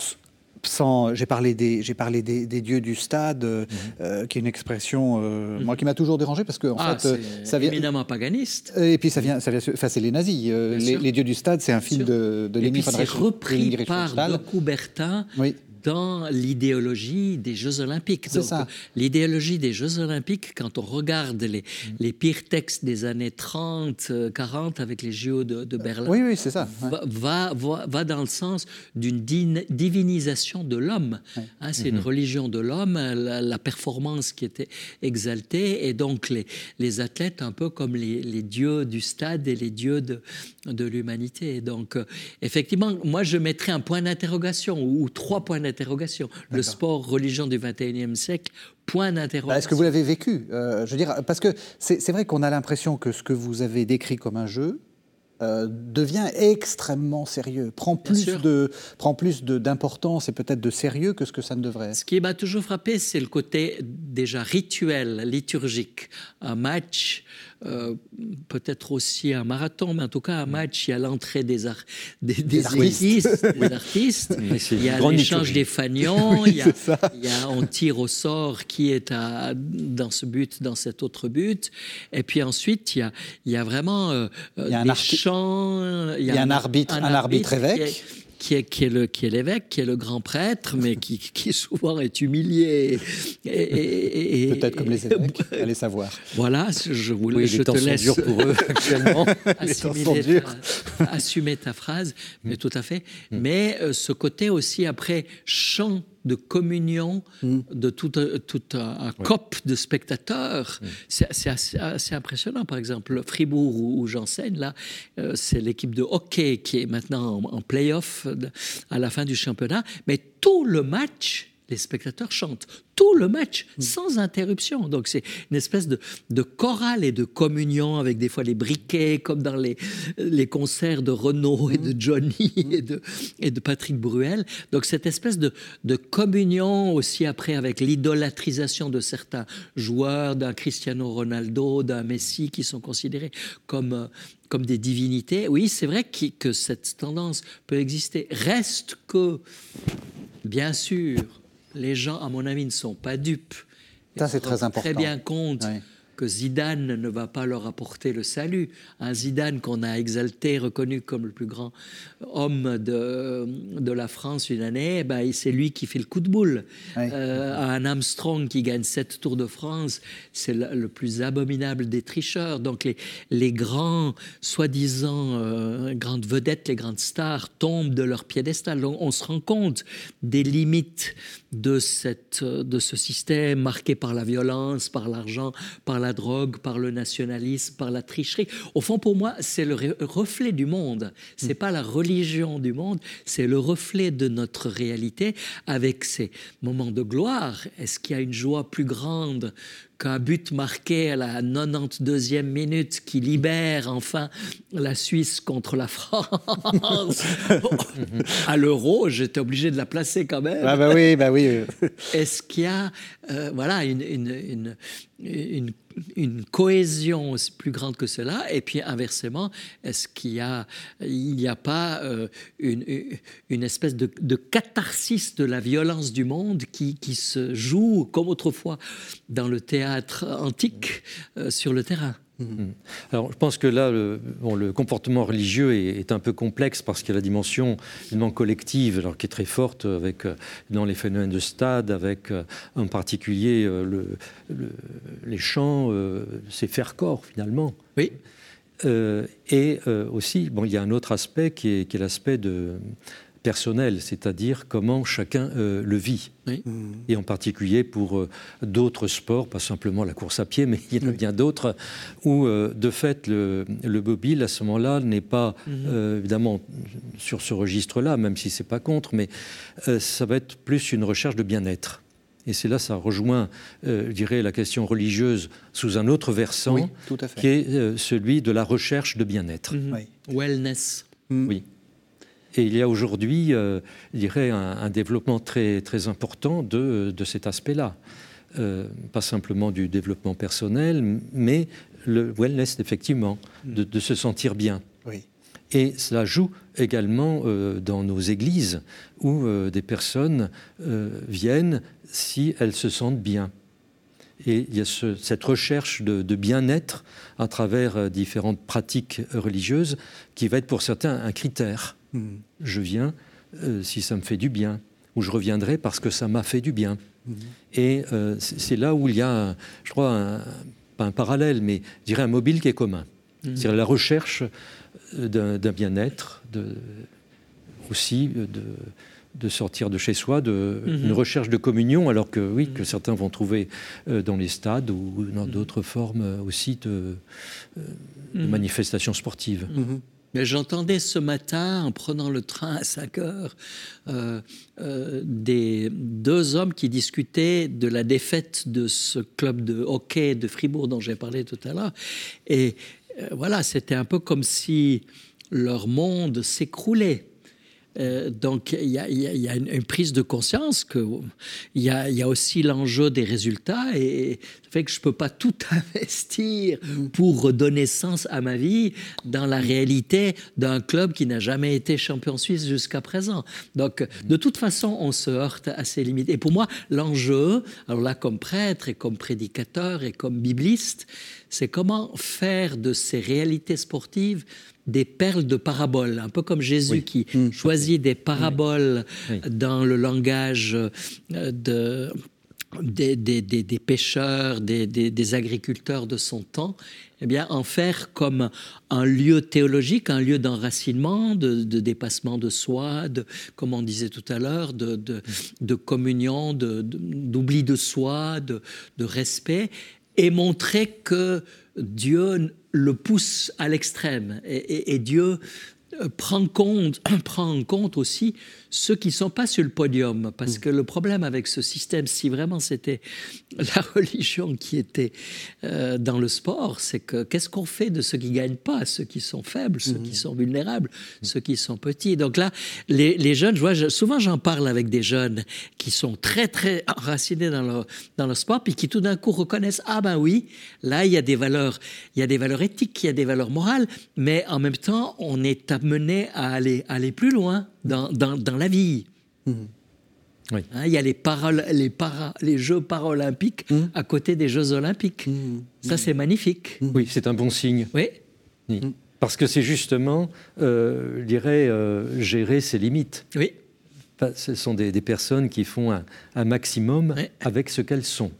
j'ai parlé des, j'ai parlé des, des dieux du stade, euh, euh, qui est une expression, euh, moi, qui m'a toujours dérangé parce que en Ah, fait, euh, c'est ça vient. éminemment paganiste. Et puis ça vient, ça vient, enfin c'est les nazis. euh, les, les dieux du stade, c'est un film de, de Et puis c'est repris par de Coubertin Oui. Dans l'idéologie des Jeux Olympiques. C'est ça. L'idéologie des Jeux Olympiques, quand on regarde les, les pires textes des années 30, euh, 40 avec les JO de, de Berlin, Oui, oui, c'est ça. ouais. va, va, va- dans le sens d'une divinisation de l'homme. Hein, c'est une religion de l'homme, la, la performance qui était exaltée, et donc les, les athlètes un peu comme les, les dieux du stade et les dieux de, de l'humanité. Donc, euh, effectivement, moi, je mettrais un point d'interrogation, ou, ou trois points d'interrogation. Le sport, religion du 21e siècle, point Bah, d'interrogation. Est-ce que vous l'avez vécu? Euh, Je veux dire, parce que c'est vrai qu'on a l'impression que ce que vous avez décrit comme un jeu euh, devient extrêmement sérieux, prend plus de, prend plus d'importance et peut-être de sérieux que ce que ça ne devrait être. Ce qui m'a toujours frappé, c'est le côté déjà rituel, liturgique. Un match, euh, peut-être aussi un marathon, mais en tout cas un match, il y a l'entrée des, ar- des, des artistes. artistes, des artistes. Il y a l'échange des fanions, [laughs] Oui, il, y a, c'est ça. il y a on tire au sort qui est à, dans ce but, dans cet autre but. Et puis ensuite, il y a, il y a vraiment euh, Il y a un des arti- chants. Il y a un arbitre- un arbitre évêque. Qui est, qui est le qui est l'évêque, qui est le grand prêtre, mais qui, qui souvent est humilié. Et- et- et- Peut-être comme les [laughs] évêques, allez savoir. Voilà, je, vous, Oui, je les te sont laisse durs pour eux [laughs] actuellement. Ta- assumer ta phrase, mais tout à fait. Mais euh, ce côté aussi après chant de communion de tout, un- tout un, un cop de spectateurs, c'est c'est assez, assez impressionnant. Par exemple, Fribourg où, où j'enseigne là, euh, c'est l'équipe de hockey qui est maintenant en, en play-off à la fin du championnat, mais tout le match. Les spectateurs chantent tout le match sans interruption. Donc c'est une espèce de, de chorale et de communion avec des fois les briquets, comme dans les, les concerts de Renaud et de Johnny et de, et de Patrick Bruel. Donc cette espèce de, de communion aussi après avec l'idolâtrisation de certains joueurs, d'un Cristiano Ronaldo, d'un Messi, qui sont considérés comme, euh, comme des divinités. Oui, c'est vrai que, que cette tendance peut exister. Reste que, bien sûr, les gens, à mon avis, ne sont pas dupes. Ça, Ils c'est se très rendent important. Très bien compte que Zidane ne va pas leur apporter le salut. Un Zidane qu'on a exalté, reconnu comme le plus grand homme de, de la France une année, eh ben, c'est lui qui fait le coup de boule. Euh, un Armstrong qui gagne sept Tours de France, c'est le, le plus abominable des tricheurs. Donc les, les grands, soi-disant, euh, grandes vedettes, les grandes stars tombent de leur piédestal. Donc, on se rend compte des limites de, cette, de ce système marqué par la violence, par l'argent, par la drogue, par le nationalisme, par la tricherie. Au fond, pour moi, c'est le re- reflet du monde. C'est pas la religion du monde, c'est le reflet de notre réalité avec ces moments de gloire. Est-ce qu'il y a une joie plus grande qu'un but marqué à la 92e minute qui libère enfin la Suisse contre la France [laughs] à l'euro, j'étais obligé de la placer quand même. Ah bah oui, bah oui. Est-ce qu'il y a euh, voilà, une, une, une, une, une cohésion plus grande que cela Et puis inversement, est-ce qu'il y a, n'y a pas euh, une, espèce de, catharsis de la violence du monde qui, qui se joue, comme autrefois, dans le théâtre antique, euh, sur le terrain? Alors, je pense que là, le, bon, le comportement religieux est, est un peu complexe parce qu'il y a la dimension évidemment collective, alors qui est très forte avec euh, dans les phénomènes de stade, avec euh, en particulier euh, le, le- les chants, euh, c'est faire corps finalement. Oui. Euh, et euh, aussi, bon, il y a un autre aspect qui est, qui est l'aspect de personnel, c'est-à-dire comment chacun euh, le vit. Oui. Et en particulier pour euh, d'autres sports, pas simplement la course à pied, mais il y en a bien d'autres, où euh, de fait le, le mobile à ce moment-là n'est pas euh, évidemment sur ce registre-là, même si c'est pas contre, mais euh, ça va être plus une recherche de bien-être. Et c'est là, ça rejoint, euh, je dirais, la question religieuse sous un autre versant, Oui, tout à fait. qui est euh, celui de la recherche de bien-être. Mhm. Oui. Wellness. Oui. Et il y a aujourd'hui, euh, je dirais, un, un développement très, très important de, de cet aspect-là. Euh, pas simplement du développement personnel, mais le wellness, effectivement, de, de se sentir bien. Oui. Et cela joue également euh, dans nos églises où euh, des personnes viennent si elles se sentent bien. Et il y a ce- cette recherche de, de bien-être à travers différentes pratiques religieuses qui va être pour certains un critère. Mhm. Je viens euh, si ça me fait du bien, ou je reviendrai parce que ça m'a fait du bien. Et euh, c'est là où il y a, je crois, un, pas un parallèle, mais je dirais un mobile qui est commun. C'est-à-dire la recherche euh, d'un bien-être, aussi de, de sortir de chez soi, de, Mhm. une recherche de communion, alors que oui, que certains vont trouver dans les stades ou dans d'autres formes aussi de, de manifestations sportives. Mais j'entendais ce matin, en prenant le train à 5 heures, euh, euh, des deux hommes qui discutaient de la défaite de ce club de hockey de Fribourg dont j'ai parlé tout à l'heure. Et euh, voilà, c'était un peu comme si leur monde s'écroulait. Euh, donc il y a, une, prise de conscience que il y y a aussi l'enjeu des résultats et ça fait que je peux pas [laughs] tout investir pour redonner sens à ma vie dans la réalité d'un club qui n'a jamais été champion suisse jusqu'à présent. Donc de toute façon on se heurte à ses limites. Et pour moi l'enjeu, alors là comme prêtre et comme prédicateur et comme bibliste, c'est comment faire de ces réalités sportives des perles de paraboles, un peu comme Jésus Oui. qui choisit des paraboles Oui. dans le langage euh, de, des, des- des- des pêcheurs, des, agriculteurs de son temps, eh bien, en faire comme un lieu théologique, un lieu d'enracinement, de, de dépassement de soi, de, comme on disait tout à l'heure, de, de, de communion, d'oubli de, soi, de respect, et montrer que Dieu le pousse à l'extrême. Et, Dieu euh, prend, [clears throat] prend en compte aussi ceux qui ne sont pas sur le podium. Parce que le problème avec ce système, si vraiment c'était [laughs] la religion qui était euh, dans le sport, c'est que qu'est-ce qu'on fait de ceux qui ne gagnent pas, ceux qui sont faibles, ceux qui sont vulnérables, ceux qui sont petits? Donc là, les, les jeunes, je vois, souvent j'en parle avec des jeunes qui sont très, très enracinés dans le, dans le sport, puis qui tout d'un coup reconnaissent, ah ben oui, là, il y a des valeurs, il y a des valeurs éthiques, il y a des valeurs morales, mais en même temps, on est amené à aller, aller plus loin dans, dans, dans la vie. Oui. Hein, il y a les, paroles, les, para, les Jeux paralympiques Mmh. à côté des Jeux olympiques. Ça, c'est magnifique. Oui, c'est un bon signe. Oui. Parce que c'est justement, euh, je dirais, euh, gérer ses limites. Oui. Enfin, ce sont des, des personnes qui font un, un maximum avec ce qu'elles sont,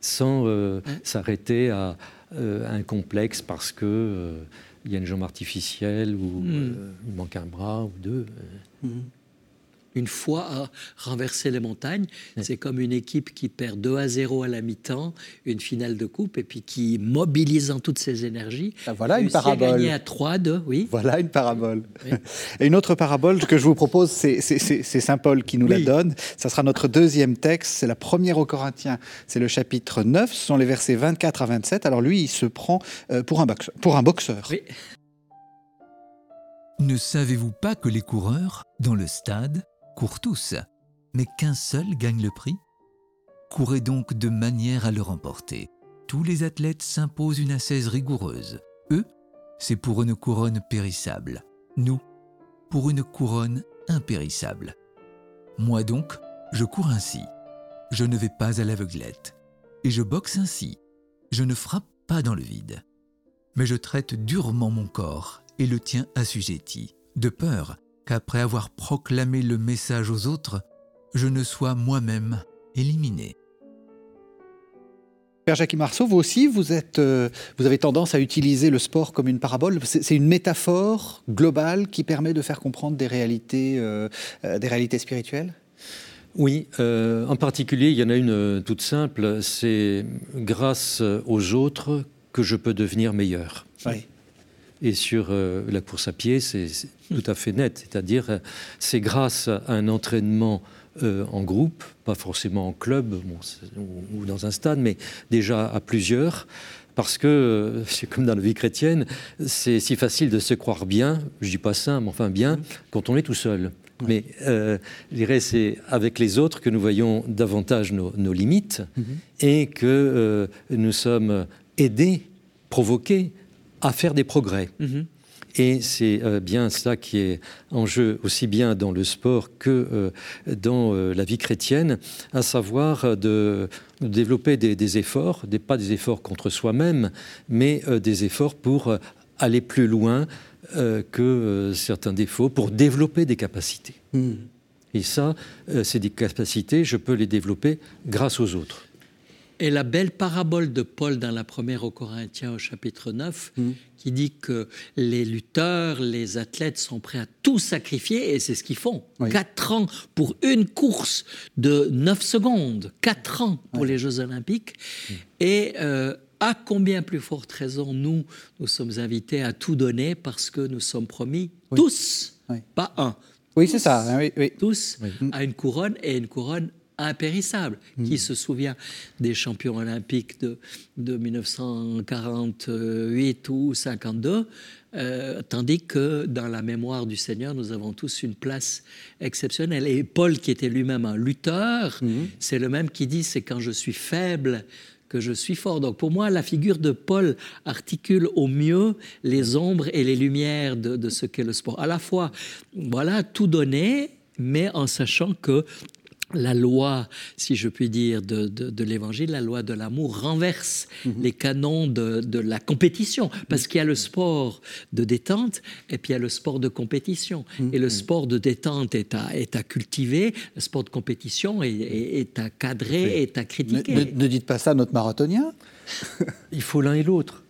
sans euh, s'arrêter à euh, un complexe parce que il y a une jambe artificielle ou Mm. euh, il manque un bras ou deux. Une fois à renverser les montagnes, c'est comme une équipe qui perd 2 à 0 à la mi-temps, une finale de coupe, et puis qui, mobilisant toutes ses énergies, Ah, voilà une parabole. à 3 à 2, oui. Voilà une parabole. [laughs] Et une autre parabole que je vous propose, c'est- c'est c'est- c'est Saint Paul qui nous Oui. la donne. Ça sera notre deuxième texte. C'est la première aux Corinthiens. C'est le chapitre 9. Ce sont les versets 24 à 27. Alors lui, il se prend euh, pour un boxeur. Pour un boxeur. Oui. Ne savez-vous pas que les coureurs, dans le stade, courent tous, mais qu'un seul gagne le prix? Courez donc de manière à le remporter. Tous les athlètes s'imposent une ascèse rigoureuse. Eux, c'est pour une couronne périssable. Nous, pour une couronne impérissable. Moi donc, je cours ainsi. Je ne vais pas à l'aveuglette. Et je boxe ainsi. Je ne frappe pas dans le vide. Mais je traite durement mon corps et le tiens assujetti, de peur qu'après avoir proclamé le message aux autres, je ne sois moi-même éliminé. Père Jacques Marceau, vous aussi, vous, êtes, euh, vous avez tendance à utiliser le sport comme une parabole. C'est une métaphore globale qui permet de faire comprendre des réalités, euh, euh, des réalités spirituelles? Oui, euh, en particulier, il y en a une toute simple, c'est grâce aux autres que je peux devenir meilleur. Oui. Et sur euh, la course à pied, c'est tout à fait net. C'est-à-dire, euh, c'est grâce à un entraînement euh, en groupe, pas forcément en club bon, ou, ou dans un stade, mais déjà à plusieurs. Parce que, c'est comme dans la vie chrétienne, c'est si facile de se croire bien, je dis pas ça, mais enfin bien, quand on est tout seul. Mais euh, je dirais, c'est avec les autres que nous voyons davantage nos, nos limites et que euh, nous sommes aidés, provoqués à faire des progrès. Mhm. Et c'est euh, bien ça qui est en jeu aussi bien dans le sport que euh, dans euh, la vie chrétienne, à savoir de, développer des, des efforts, des, pas des efforts contre soi-même, mais des efforts pour aller plus loin que certains défauts, pour développer des capacités. Hmm. Et ça, c'est des capacités, je peux les développer grâce aux autres. Et la belle parabole de Paul dans la première aux Corinthiens au chapitre 9, qui dit que les lutteurs, les athlètes sont prêts à tout sacrifier, et c'est ce qu'ils font. Oui. Quatre ans pour une course de 9 secondes, quatre ans pour les Jeux olympiques. Et euh, à combien plus forte raison, nous, nous sommes invités à tout donner parce que nous sommes promis tous, Oui. pas un, Oui, c'est ça. hein, oui. tous à une couronne et une couronne impérissable. Qui se souvient des champions olympiques de, de 1948 ou 52 euh, tandis que dans la mémoire du Seigneur, nous avons tous une place exceptionnelle. Et Paul, qui était lui-même un lutteur, c'est le même qui dit, c'est quand je suis faible que je suis fort. Donc pour moi, la figure de Paul articule au mieux les ombres et les lumières de, de ce qu'est le sport. À la fois, voilà, tout donner, mais en sachant que la loi, si je puis dire, de, de- de l'évangile, la loi de l'amour renverse les canons de, de la compétition. Parce qu'il y a le sport de détente et puis il y a le sport de compétition. Et le sport de détente est à, est à cultiver, le sport de compétition est, est- est à cadrer, est à Ne, critiquer. ne- ne dites pas ça à notre marathonien. Il faut l'un et l'autre.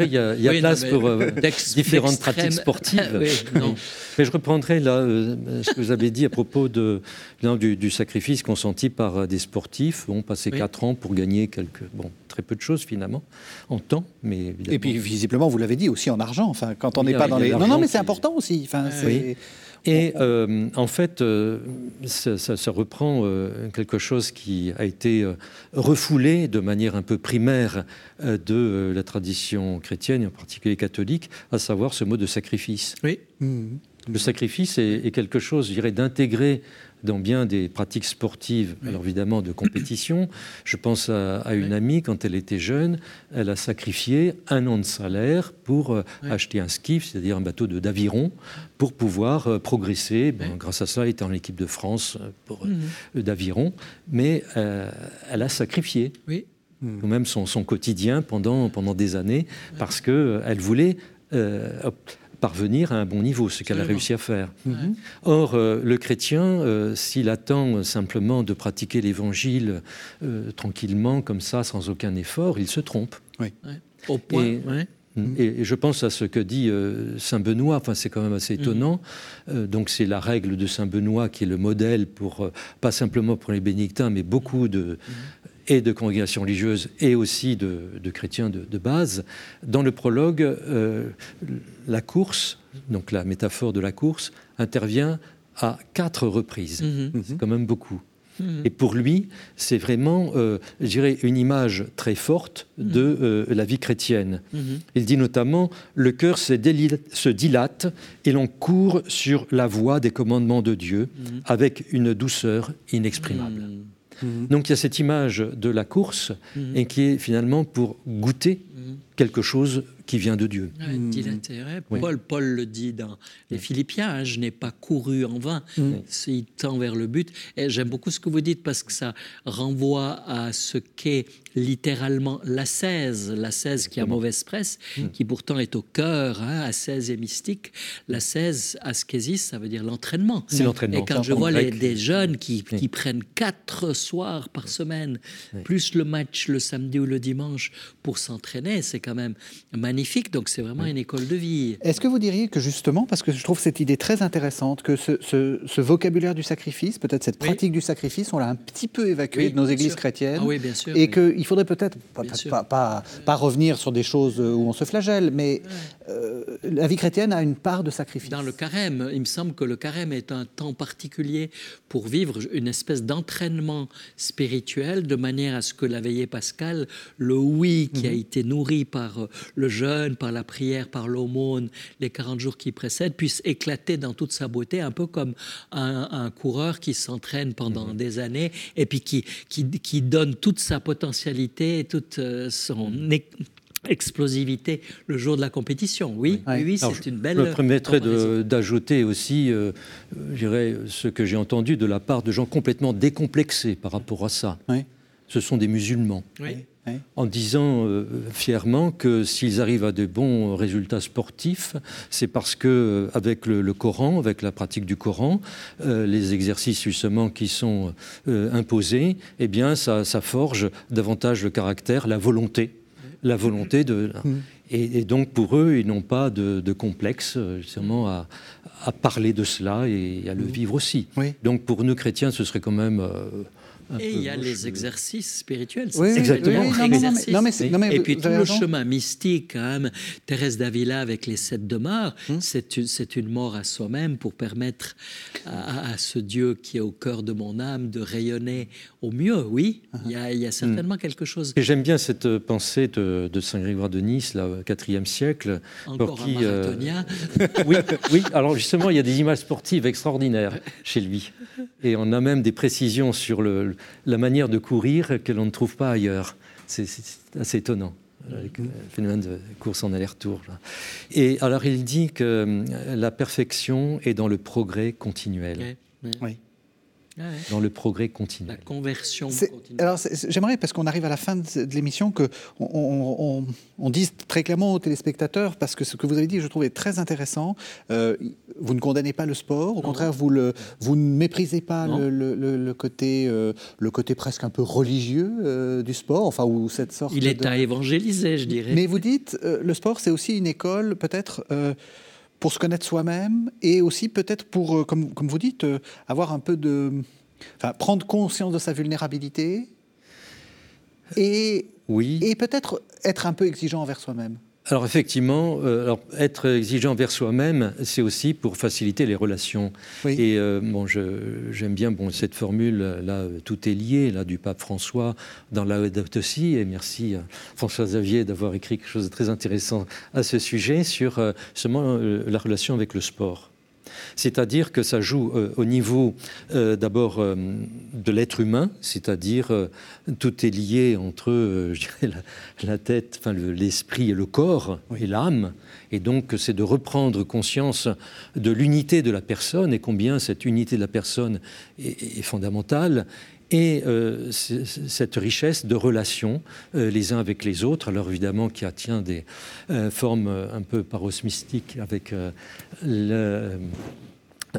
Il y a, il y a Oui, place non, pour euh, [laughs] différentes pratiques sportives. [laughs] Oui, non. Mais je reprendrai là euh, ce que vous avez dit à propos de, non, du, du sacrifice consenti par euh, des sportifs. On passait Oui. 4 ans pour gagner quelques, bon, très peu de choses finalement, en temps, mais évidemment. Et puis visiblement, vous l'avez dit aussi en argent. Enfin, quand on Oui, n'est pas dans les. Non, non, mais c'est important aussi. Enfin, c'est- Oui. Et euh, en fait, euh, ça, ça- ça reprend euh, quelque chose qui a été refoulé de manière un peu primaire de la tradition chrétienne, et en particulier catholique, à savoir ce mot de sacrifice. Oui. Le sacrifice est, est quelque chose, je dirais, d'intégré dans bien des pratiques sportives, alors évidemment de compétition. Je pense à, à une Oui. amie, quand elle était jeune, elle a sacrifié un an de salaire pour euh, Oui. acheter un skiff, c'est-à-dire un bateau de- d'aviron, pour pouvoir euh, progresser. Grâce à ça, elle était en équipe de France euh, pour, euh, Mhm. d'aviron. Mais elle a sacrifié ou même son, son quotidien pendant, pendant des années parce qu'elle voulait hop, parvenir à un bon niveau, ce qu'elle a réussi à faire. Mhm. Or, euh, le chrétien, euh, s'il attend simplement de pratiquer l'évangile euh, tranquillement, comme ça, sans aucun effort, il se trompe. Au point. Et- ouais. Et, je pense à ce que dit euh, Saint Benoît, enfin c'est quand même assez étonnant. Euh, donc c'est la règle de Saint Benoît qui est le modèle pour, euh, pas simplement pour les bénédictins, mais beaucoup de, et de congrégations religieuses et aussi de, de chrétiens de, de base. Dans le prologue, euh, la course, donc la métaphore de la course, intervient à quatre reprises. Mhm. C'est quand même beaucoup. Mhm. Et pour lui, c'est vraiment, euh, je dirais, une image très forte de euh, la vie chrétienne. Il dit notamment Le cœur se, dilate et l'on court sur la voie des commandements de Dieu avec une douceur inexprimable. Mhm. Mhm. Donc il y a cette image de la course Mhm. et qui est finalement pour goûter Mhm. quelque chose qui vient de Dieu. Ouais, ouais. Oui. Paul, Paul le dit dans les Philippiens, hein, je n'ai pas couru en vain, C'est- il tend vers le but. Et j'aime beaucoup ce que vous dites parce que ça renvoie à ce qu'est littéralement l'ascèse, l'ascèse qui a mauvaise presse, qui pourtant est au cœur, hein, ascèse et mystique. L'ascèse, ascésis, ça veut dire l'entraînement. C'est l'entraînement. Et quand je vois les, des jeunes qui, Oui. qui prennent quatre soirs par semaine, plus le match le samedi ou le dimanche pour s'entraîner, c'est quand même magnifique. Donc c'est vraiment une école de vie. Est-ce que vous diriez que justement, parce que je trouve cette idée très intéressante, que ce, ce- ce vocabulaire du sacrifice, peut-être cette pratique du sacrifice, on l'a un petit peu évacué de nos églises sûr. chrétiennes, Ah oui, bien sûr, et oui. Qu'il faudrait peut-être pas, revenir sur des choses où on se flagelle, mais euh, la vie chrétienne a une part de sacrifice. Dans le carême, il me semble que le carême est un temps particulier pour vivre une espèce d'entraînement spirituel de manière à ce que la veillée pascale, le oui qui a été nourri par euh, le jeûne, par la prière, par l'aumône, les 40 jours qui précèdent, puisse éclater dans toute sa beauté, un peu comme un, un coureur qui s'entraîne pendant des années et puis qui, qui, qui donne toute sa potentialité, toute euh, son é- explosivité le jour de la compétition. Oui, Oui. c'est une Je belle. me permettrais d'ajouter aussi, euh, je ce que j'ai entendu de la part de gens complètement décomplexés par rapport à ça. Oui. Ce sont des musulmans. Oui. Oui. en disant euh, fièrement que s'ils arrivent à de bons résultats sportifs, c'est parce que euh, avec le, le Coran, avec la pratique du Coran, euh, les exercices justement qui sont euh, imposés, eh bien, ça, ça forge davantage le caractère, la volonté, la volonté de. Et, et donc pour eux, ils n'ont pas de, de complexe justement à, à parler de cela et à le vivre aussi. Oui. Donc pour nous chrétiens, ce serait quand même. Et il y a les exercices spirituels. Oui, Exactement. oui, oui, non, mais- non, mais et puis tout le raison. chemin mystique, quand même, Thérèse d'Avila avec les sept demeures, c'est une, c'est une mort à soi-même pour permettre à, à ce Dieu qui est au cœur de mon âme de rayonner au mieux. Oui, il y a, il y a certainement quelque chose. Et j'aime bien cette euh, pensée de, de Saint Grégoire de Nice, là, au IVe siècle. Encore pour qui, un euh, marathonien. [laughs] oui, oui, alors justement, il y a des images sportives extraordinaires chez lui. Et on a même des précisions sur le, la manière de courir que l'on ne trouve pas ailleurs. C'est assez étonnant. avec Le phénomène de course en aller-retour. Et alors, il dit que euh, la perfection est dans le progrès continuel. Oui. Ouais, ouais. Dans le progrès La continuel. conversion continue. Alors, j'aimerais, parce qu'on arrive à la fin de, de l'émission, que on, on- on- on dise très clairement aux téléspectateurs, parce que ce que vous avez dit, je trouve, est très intéressant. Euh, vous ne condamnez pas le sport, au contraire, vous, le, vous ne méprisez pas le, le, le, côté, euh, le côté presque un peu religieux euh, du sport, enfin, ou cette sorte Il est à évangéliser, je dirais. Mais vous dites, euh, le sport, c'est aussi une école, peut-être, pour se connaître soi-même, et aussi peut-être pour, comme, comme vous dites, avoir un peu de... Enfin, prendre conscience de sa vulnérabilité, et, oui. et peut-être être un peu exigeant envers soi-même. Alors effectivement, euh, alors, être exigeant envers soi-même, c'est aussi pour faciliter les relations. Et euh, bon, j'aime bien bon, cette formule, là, tout est lié, là, du pape François dans la aussi. Et merci à François Xavier d'avoir écrit quelque chose de très intéressant à ce sujet sur euh, seulement la relation avec le sport. C'est-à-dire que ça joue euh, au niveau euh, d'abord euh, de l'être humain, c'est-à-dire tout est lié entre [laughs] la, tête, enfin, l'esprit et le corps et l'âme. Et donc c'est de reprendre conscience de l'unité de la personne et combien cette unité de la personne est fondamentale et euh, cette richesse de relations euh, les uns avec les autres, alors évidemment qui attient des euh, formes un peu parosmystiques avec le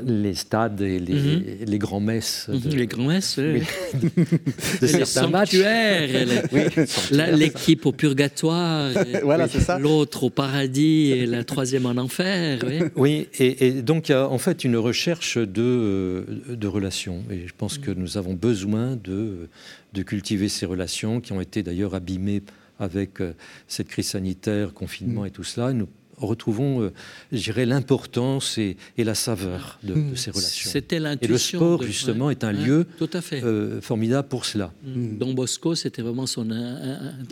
les stades et les, mhm. les grands-messes. Les grands-messes, oui. [laughs] les sanctuaires, [laughs] l'équipe au purgatoire, [laughs] voilà, ça. l'autre au paradis et la troisième en enfer. Oui, et, donc il y a en fait une recherche de, de relations. Et je pense que nous avons besoin de, de cultiver ces relations qui ont été d'ailleurs abîmées avec euh, cette crise sanitaire, confinement mm. et tout cela. Nous retrouvons, euh, je dirais, l'importance et, la saveur de, mmh. ces relations. C'était l'intuition. Et le sport, justement, est un lieu tout à fait. Euh, formidable pour cela. Mmh. Don Bosco, c'était vraiment son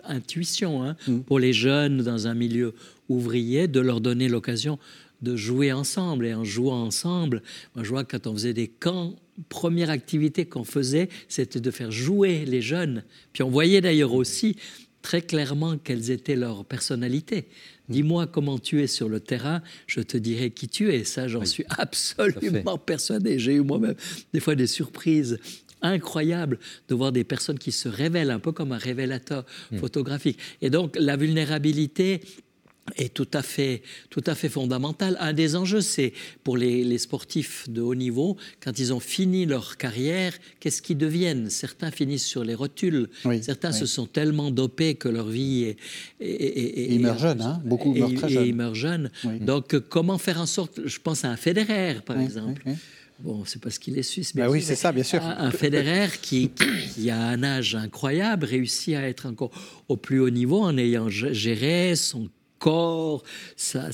intuition hein, mmh. pour les jeunes dans un milieu ouvrier, de leur donner l'occasion de jouer ensemble. Et en jouant ensemble, moi je vois que quand on faisait des camps, première activité qu'on faisait, c'était de faire jouer les jeunes. Puis on voyait d'ailleurs aussi très clairement quelles étaient leurs personnalités. Dis-moi comment tu es sur le terrain, je te dirai qui tu es. Ça, j'en suis absolument persuadé. J'ai eu moi-même des fois des surprises incroyables de voir des personnes qui se révèlent un peu comme un révélateur hmm. photographique. Et donc la vulnérabilité, est tout à fait, tout à fait fondamental. Un des enjeux, c'est pour les, sportifs de haut niveau, quand ils ont fini leur carrière, qu'est-ce qu'ils deviennent? Certains finissent sur les rotules, certains se sont tellement dopés que leur vie est... et ils meurent jeunes, hein beaucoup meurent très jeunes. ils meurent jeunes. Donc comment faire en sorte, je pense à un Federer par exemple, Bon, c'est parce qu'il est suisse, mais bah oui, c'est ça, bien sûr. Un, Federer qui, qui, a un âge incroyable, réussit à être encore au plus haut niveau en ayant géré son corps, sa,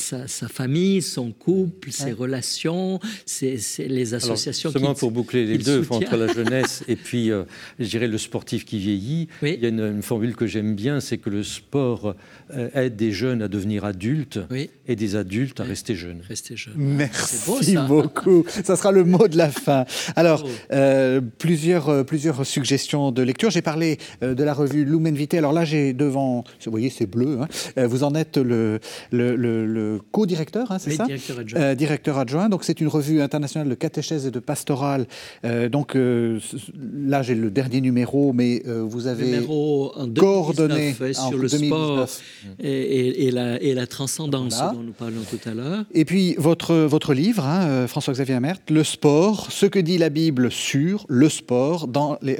famille, son couple, ses relations, ses, les associations. Alors, seulement pour boucler les deux entre la jeunesse et puis, euh, je dirais, le sportif qui vieillit. Il y a une, formule que j'aime bien, c'est que le sport euh, aide des jeunes à devenir adultes et des adultes à rester jeunes. Rester jeunes. Merci beaucoup. ça sera le mot de la fin. Alors, euh, plusieurs, plusieurs suggestions de lecture. J'ai parlé de la revue Lumen Vitae. Alors là, j'ai devant, vous voyez, c'est bleu. Hein. vous en êtes le le, co-directeur, hein, c'est ça directeur adjoint. Euh, directeur adjoint. Donc c'est une revue internationale de catéchèse et de pastorale. Euh, donc euh, là j'ai le dernier numéro, mais vous avez numéro en coordonné sur le sport et, la, et, la, transcendance dont nous parlons tout à l'heure. Et puis votre, votre livre, hein, François-Xavier Amert, Le sport, ce que dit la Bible sur le sport dans les,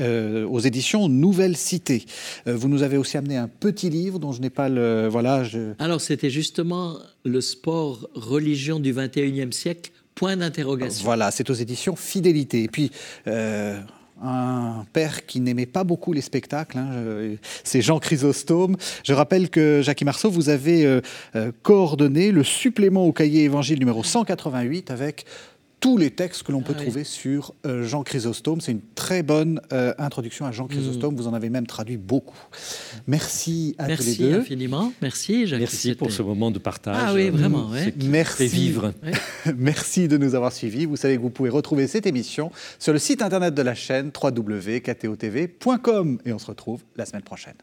aux éditions Nouvelle Cité. vous nous avez aussi amené un petit livre dont je n'ai pas le... Voilà, je... Alors c'était justement le sport religion du 21e siècle, point d'interrogation. Voilà, c'est aux éditions Fidélité. Et puis, euh, un père qui n'aimait pas beaucoup les spectacles, hein, c'est Jean Chrysostome. Je rappelle que, Jacques Marceau, vous avez euh, euh, coordonné le supplément au cahier évangile numéro 188 avec tous les textes que l'on peut ah trouver sur euh, Jean Chrysostome. C'est une très bonne euh, introduction à Jean Chrysostome. Mm. Vous en avez même traduit beaucoup. Merci à tous les deux. Merci infiniment. Merci, Jacques. Merci pour ce moment de partage. Ah oui, vraiment. Merci. vivre. [laughs] Merci de nous avoir suivis. Vous savez que vous pouvez retrouver cette émission sur le site internet de la chaîne www.ktotv.com. Et on se retrouve la semaine prochaine.